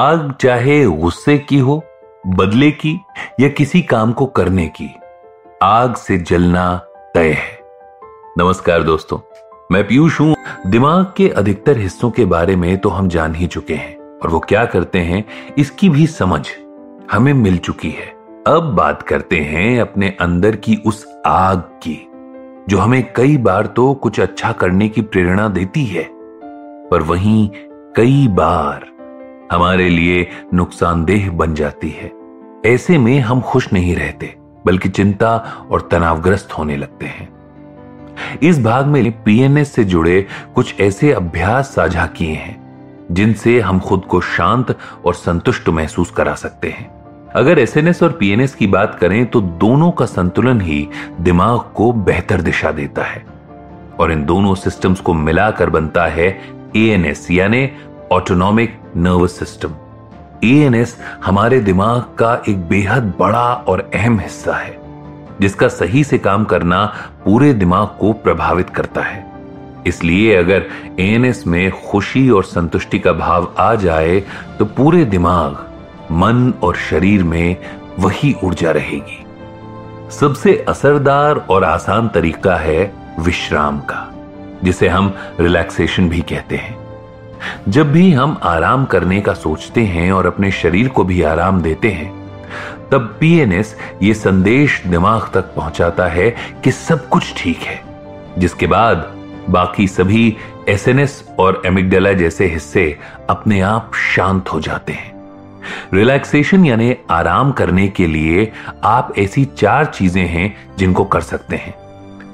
आग चाहे गुस्से की हो, बदले की, या किसी काम को करने की, आग से जलना तय है। नमस्कार दोस्तों, मैं पीयूष हूँ। दिमाग के अधिकतर हिस्सों के बारे में तो हम जान ही चुके हैं, और वो क्या करते हैं, इसकी भी समझ हमें मिल चुकी है। अब बात करते हैं अपने अंदर की उस आग की, जो हमें कई बार तो कुछ अच्छा करने की प्रेरणा देती है, पर वहीं कई बार हमारे लिए नुकसानदेह बन जाती है। ऐसे में हम खुश नहीं रहते, बल्कि चिंता और तनावग्रस्त होने लगते हैं। इस भाग में पीएनएस से जुड़े कुछ ऐसे अभ्यास साझा किए हैं, जिनसे हम खुद को शांत और संतुष्ट महसूस करा सकते हैं। अगर एसएनएस और पीएनएस की बात करें तो दोनों का संतुलन ही दिमाग को बेहतर दिशा देता है। और इन दोनों सिस्टम्स को मिलाकर बनता है एएनएस यानी ऑटोनॉमिक नर्वस सिस्टम एएनएस हमारे दिमाग का एक बेहद बड़ा और अहम हिस्सा है, जिसका सही से काम करना पूरे दिमाग को प्रभावित करता है। इसलिए अगर एएनएस में खुशी और संतुष्टि का भाव आ जाए तो पूरे दिमाग, मन और शरीर में वही ऊर्जा रहेगी। सबसे असरदार और आसान तरीका है विश्राम का, जिसे हम रिलैक्सेशन भी कहते हैं। जब भी हम आराम करने का सोचते हैं और अपने शरीर को भी आराम देते हैं, तब पीएनएस ये संदेश दिमाग तक पहुंचाता है कि सब कुछ ठीक है, जिसके बाद बाकी सभी एसएनएस और एमिगडला जैसे हिस्से अपने आप शांत हो जाते हैं। रिलैक्सेशन यानी आराम करने के लिए आप ऐसी चार चीज़ें हैं जिनको कर सकते हैं।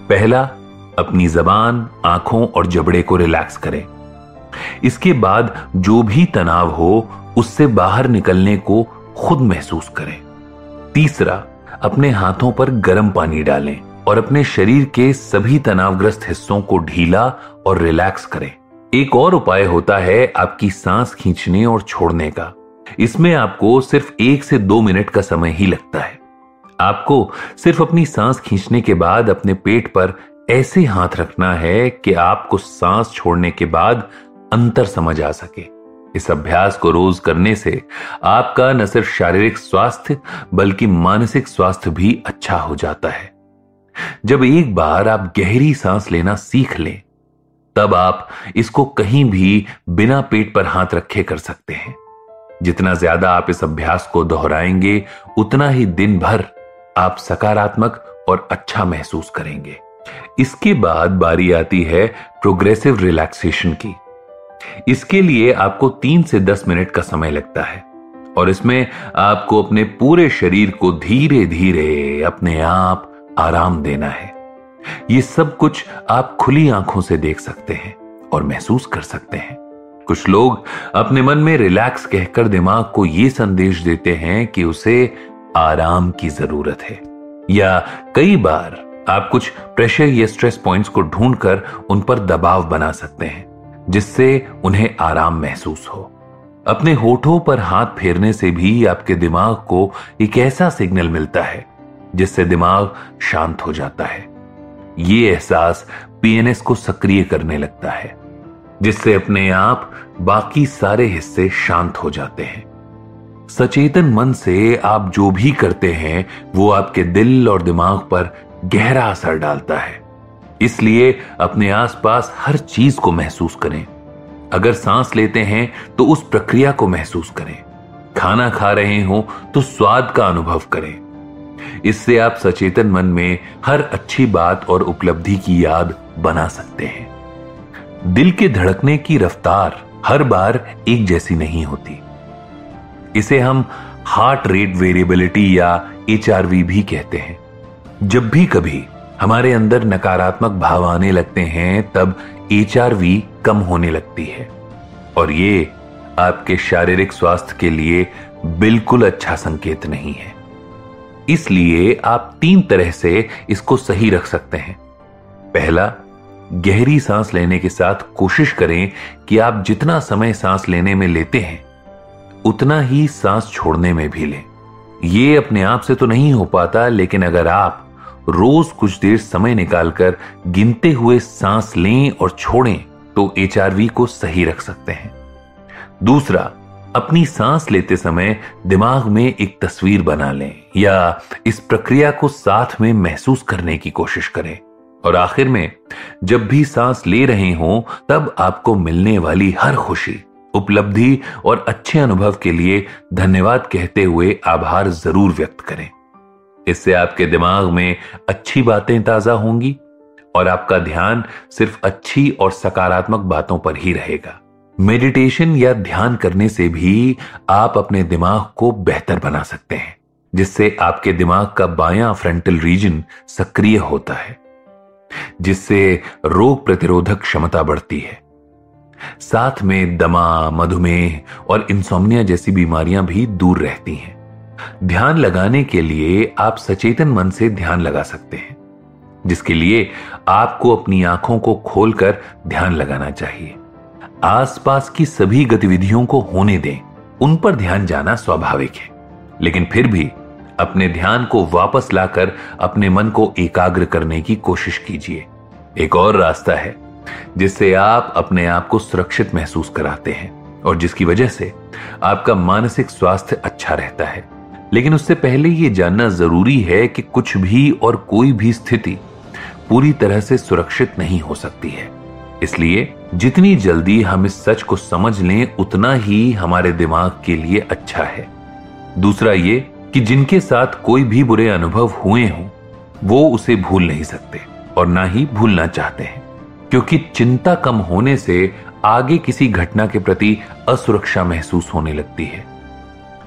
पहला, अपनी जबान, आँखों और जबड़े को रिलैक्स करें। इसके बाद जो भी तनाव हो, उससे बाहर निकलने को खुद महसूस करें। तीसरा, अपने हाथों पर गर्म पानी डालें और अपने शरीर के सभी तनावग्रस्त हिस्सों को ढीला और रिलैक्स करें। एक और उपाय होता है आपकी सांस खींचने और छोड़ने का। इसमें आपको सिर्फ़ एक से दो मिनट का समय ही लगता है। आपको सिर्फ़ अपनी सांस खींचने के बाद अपने पेट पर ऐसे हाथ रखना है कि आपको सांस छोड़ने के बाद अंतर समझ आ सके। इस अभ्यास को रोज करने से आपका न सिर्फ़ शारीरिक स्वास्थ्य, बल्कि मानसिक स्वास्थ्य भी अच्छा हो जाता है। जब एक बार आप गहरी सांस लेना सीख लें, तब आप इसको कहीं भी बिना पेट पर हाथ रखे कर सकते हैं। जितना ज़्यादा आप इस अभ्यास को दोहराएँगे, उतना ही दिन भर आप सकारात्मक और अच्छा महसूस करेंगे। इसके बाद बारी आती है प्रोग्रेसिव रिलैक्सेशन की। इसके लिए आपको तीन से दस मिनट का समय लगता है। और इसमें आपको अपने पूरे शरीर को धीरे धीरे अपने आप आराम देना है। ये सब कुछ आप खुली आँखों से देख सकते हैं और महसूस कर सकते हैं। कुछ लोग अपने मन में रिलैक्स कहकर दिमाग को यह संदेश देते हैं कि उसे आराम की ज़रूरत है। या कई बार आप कुछ प्रेशर या स्ट्रेस पॉइंट्स को ढूंढकर उन पर दबाव बना सकते हैं। जिससे उन्हें आराम महसूस हो। अपने होठों पर हाथ फेरने से भी आपके दिमाग को एक ऐसा सिग्नल मिलता है, जिससे दिमाग शांत हो जाता है। ये एहसास पीएनएस को सक्रिय करने लगता है, जिससे अपने आप बाकी सारे हिस्से शांत हो जाते हैं। सचेतन मन से आप जो भी करते हैं, वो आपके दिल और दिमाग पर गहरा असर डालता है। इसलिए अपने आसपास हर चीज़ को महसूस करें। अगर सांस लेते हैं तो उस प्रक्रिया को महसूस करें। खाना खा रहे हो तो स्वाद का अनुभव करें। इससे आप सचेतन मन में हर अच्छी बात और उपलब्धि की याद बना सकते हैं। दिल के धड़कने की रफ्तार हर बार एक जैसी नहीं होती। इसे हम हार्ट रेट वेरिएबिलिटी या एचआरवी भी कहते हैं। जब भी कभी हमारे अंदर नकारात्मक भाव आने लगते हैं, तब एच कम होने लगती है। और ये आपके शारीरिक स्वास्थ्य के लिए बिल्कुल अच्छा संकेत नहीं है। इसलिए आप तीन तरह से इसको सही रख सकते हैं। पहला, गहरी सांस लेने के साथ कोशिश करें कि आप जितना समय सांस लेने में लेते हैं, उतना ही सांस छोड़ने में भी लें। यह अपने आप से तो नहीं हो पाता, लेकिन अगर आप रोज कुछ देर समय निकालकर गिनते हुए सांस लें और छोड़ें तो एचआरवी को सही रख सकते हैं। दूसरा, अपनी सांस लेते समय दिमाग में एक तस्वीर बना लें या इस प्रक्रिया को साथ में महसूस करने की कोशिश करें। और आखिर में, जब भी सांस ले रहे हो, तब आपको मिलने वाली हर खुशी, उपलब्धि और अच्छे अनुभव के लिए धन्यवाद कहते हुए आभार ज़रूर व्यक्त करें। इससे आपके दिमाग में अच्छी बातें ताज़ा होंगी और आपका ध्यान सिर्फ़ अच्छी और सकारात्मक बातों पर ही रहेगा। मेडिटेशन या ध्यान करने से भी आप अपने दिमाग को बेहतर बना सकते हैं, जिससे आपके दिमाग का बायां फ्रंटल रीजन सक्रिय होता है, जिससे रोग प्रतिरोधक क्षमता बढ़ती है। साथ में दमा, मधुमेह और इंसोमनिया जैसी बीमारियाँ भी दूर रहती हैं। ध्यान लगाने के लिए आप सचेतन मन से ध्यान लगा सकते हैं, जिसके लिए आपको अपनी आँखों को खोलकर ध्यान लगाना चाहिए। आसपास की सभी गतिविधियों को होने दें, उन पर ध्यान जाना स्वाभाविक है, लेकिन फिर भी अपने ध्यान को वापस लाकर अपने मन को एकाग्र करने की कोशिश कीजिए। एक और रास्ता है, जिससे आप अपने आप को सुरक्षित महसूस कराते हैं, और जिसकी वजह से आपका मानसिक स्वास्थ्य अच्छा रहता है। लेकिन उससे पहले यह जानना ज़रूरी है कि कुछ भी और कोई भी स्थिति पूरी तरह से सुरक्षित नहीं हो सकती है। इसलिए जितनी जल्दी हम इस सच को समझ लें, उतना ही हमारे दिमाग के लिए अच्छा है। दूसरा ये कि जिनके साथ कोई भी बुरे अनुभव हुए हों, वो उसे भूल नहीं सकते और ना ही भूलना चाहते हैं, क्योंकि चिंता कम होने से आगे किसी घटना के प्रति असुरक्षा महसूस होने लगती है।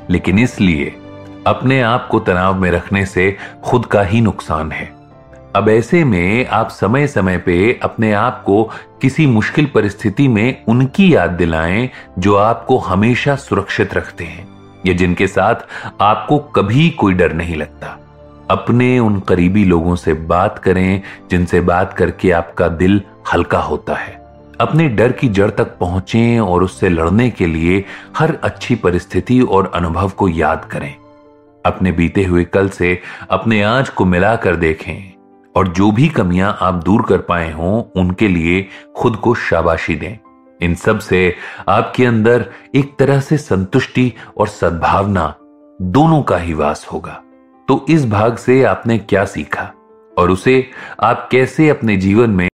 लेकिन इसलिए अपने आप को तनाव में रखने से खुद का ही नुकसान है। अब ऐसे में आप समय समय पे अपने आप को किसी मुश्किल परिस्थिति में उनकी याद दिलाएँ जो आपको हमेशा सुरक्षित रखते हैं, या जिनके साथ आपको कभी कोई डर नहीं लगता। अपने उन करीबी लोगों से बात करें जिनसे बात करके आपका दिल हल्का होता है। अपने डर की जड़ तक पहुंचें और उससे लड़ने के लिए हर अच्छी परिस्थिति और अनुभव को याद करें। अपने बीते हुए कल से अपने आज को मिलाकर देखें और जो भी कमियाँ आप दूर कर पाए हों, उनके लिए खुद को शाबाशी दें। इन सबसे आपके अंदर एक तरह से संतुष्टि और सद्भावना दोनों का ही वास होगा। तो इस भाग से आपने क्या सीखा और उसे आप कैसे अपने जीवन में